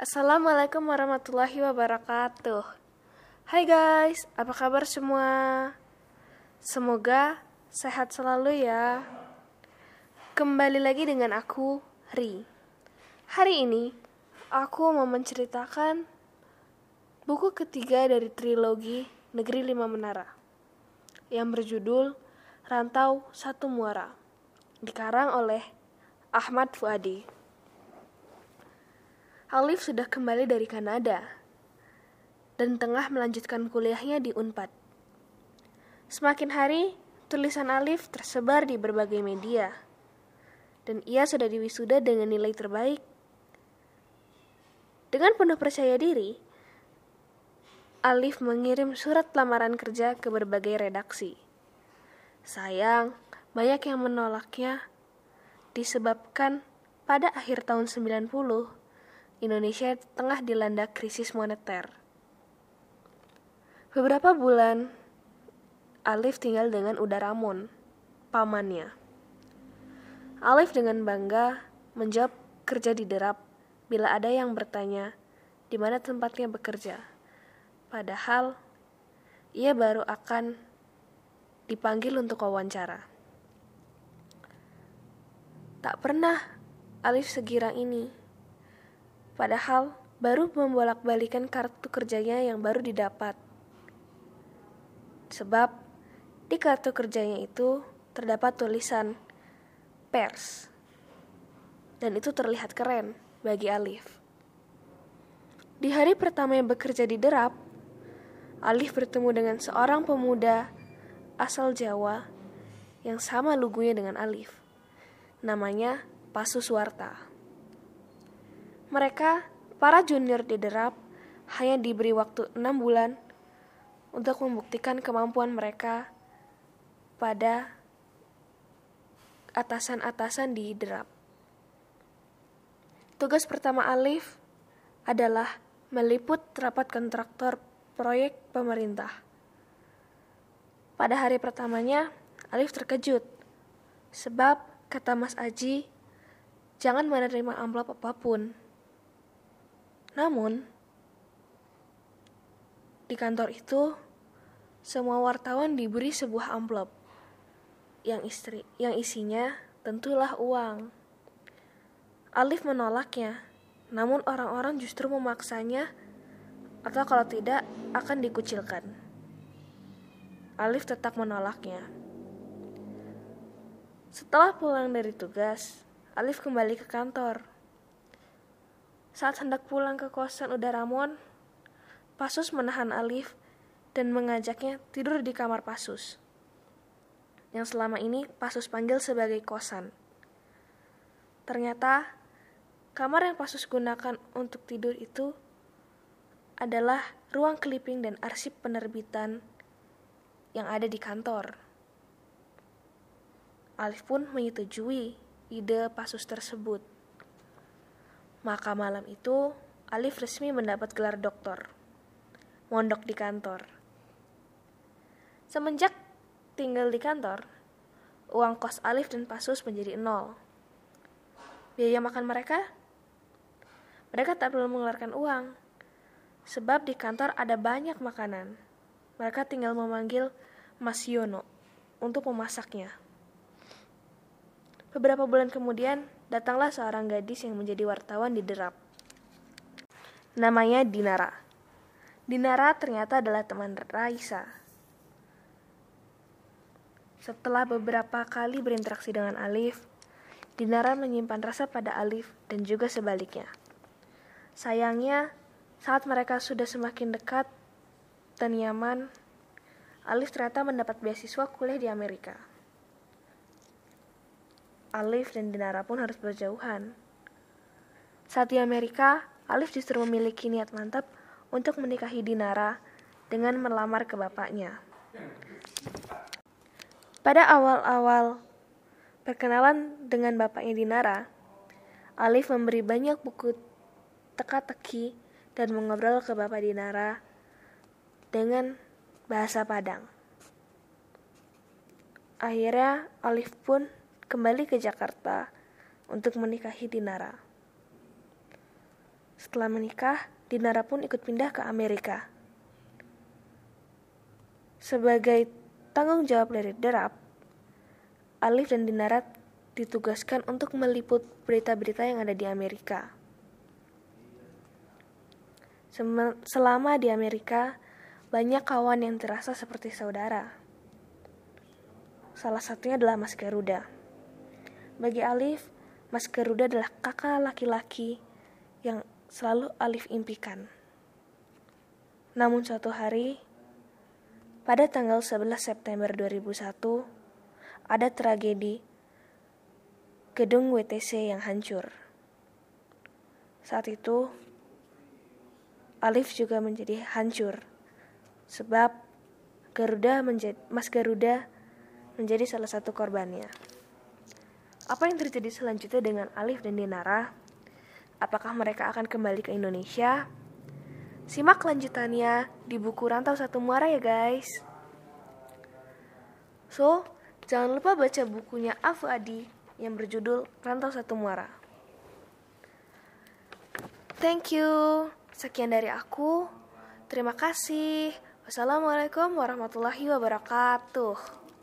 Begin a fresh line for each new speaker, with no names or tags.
Assalamualaikum warahmatullahi wabarakatuh. Hai guys, apa kabar semua? Semoga sehat selalu ya. Kembali lagi dengan aku, Ri. Hari ini aku mau menceritakan buku ketiga dari trilogi Negeri Lima Menara yang berjudul Rantau Satu Muara, dikarang oleh Ahmad Fuadi. Alif sudah kembali dari Kanada dan tengah melanjutkan kuliahnya di Unpad. Semakin hari, tulisan Alif tersebar di berbagai media, dan ia sudah diwisuda dengan nilai terbaik. Dengan penuh percaya diri, Alif mengirim surat lamaran kerja ke berbagai redaksi. Sayang, banyak yang menolaknya disebabkan pada akhir tahun 90 Indonesia tengah dilanda krisis moneter. Beberapa bulan, Alif tinggal dengan Uda Ramon, pamannya. Alif dengan bangga menjawab kerja di derap bila ada yang bertanya di mana tempatnya bekerja. Padahal, ia baru akan dipanggil untuk wawancara. Tak pernah Alif segirang ini Padahal baru membolak-balikan kartu kerjanya yang baru didapat. Sebab di kartu kerjanya itu terdapat tulisan pers. Dan itu terlihat keren bagi Alif. Di hari pertama yang bekerja di Derap, Alif bertemu dengan seorang pemuda asal Jawa yang sama lugunya dengan Alif. Namanya Pasu Suwarta. Mereka, para junior di derap, hanya diberi waktu enam bulan untuk membuktikan kemampuan mereka pada atasan-atasan di derap. Tugas pertama Alif adalah meliput rapat kontraktor proyek pemerintah. Pada hari pertamanya, Alif terkejut sebab kata Mas Aji, jangan menerima amplop apa pun. Namun, di kantor itu, semua wartawan diberi sebuah amplop yang istri yang isinya tentulah uang. Alif menolaknya, namun orang-orang justru memaksanya atau kalau tidak akan dikucilkan. Alif tetap menolaknya. Setelah pulang dari tugas, Alif kembali ke kantor. Saat hendak pulang ke kosan Udaramon, Pasus menahan Alif dan mengajaknya tidur di kamar Pasus. Yang selama ini Pasus panggil sebagai kosan. Ternyata kamar yang Pasus gunakan untuk tidur itu adalah ruang clipping dan arsip penerbitan yang ada di kantor. Alif pun menyetujui ide Pasus tersebut. Maka malam itu, Alif resmi mendapat gelar doktor. Mondok di kantor. Semenjak tinggal di kantor, uang kos Alif dan Pasus menjadi nol. Biaya makan mereka? Mereka tak perlu mengeluarkan uang, sebab di kantor ada banyak makanan. Mereka tinggal memanggil Mas Yono untuk memasaknya. Beberapa bulan kemudian, datanglah seorang gadis yang menjadi wartawan di derap. Namanya Dinara. Dinara ternyata adalah teman Raisa. Setelah beberapa kali berinteraksi dengan Alif, Dinara menyimpan rasa pada Alif dan juga sebaliknya. Sayangnya, saat mereka sudah semakin dekat dan nyaman, Alif ternyata mendapat beasiswa kuliah di Amerika. Alif dan Dinara pun harus berjauhan. Saat di Amerika, Alif justru memiliki niat mantap untuk menikahi Dinara dengan melamar ke bapaknya. Pada awal-awal perkenalan dengan bapaknya Dinara, Alif memberi banyak buku teka-teki dan mengobrol ke bapak Dinara dengan bahasa Padang. Akhirnya, Alif pun kembali ke Jakarta untuk menikahi Dinara. Setelah menikah, Dinara pun ikut pindah ke Amerika. Sebagai tanggung jawab dari Derap, Alif dan Dinara ditugaskan untuk meliput berita-berita yang ada di Amerika. Selama di Amerika, banyak kawan yang terasa seperti saudara. Salah satunya adalah Mas Garuda. Bagi Alif, Mas Garuda adalah kakak laki-laki yang selalu Alif impikan. Namun suatu hari, pada tanggal 11 September 2001, ada tragedi gedung WTC yang hancur. Saat itu, Alif juga menjadi hancur sebab Garuda menjadi Mas Garuda menjadi salah satu korbannya. Apa yang terjadi selanjutnya dengan Alif dan Dinara? Apakah mereka akan kembali ke Indonesia? Simak lanjutannya di buku Rantau Satu Muara ya guys. So, jangan lupa baca bukunya Afu Adi yang berjudul Rantau Satu Muara. Thank you. Sekian dari aku. Terima kasih. Wassalamualaikum warahmatullahi wabarakatuh.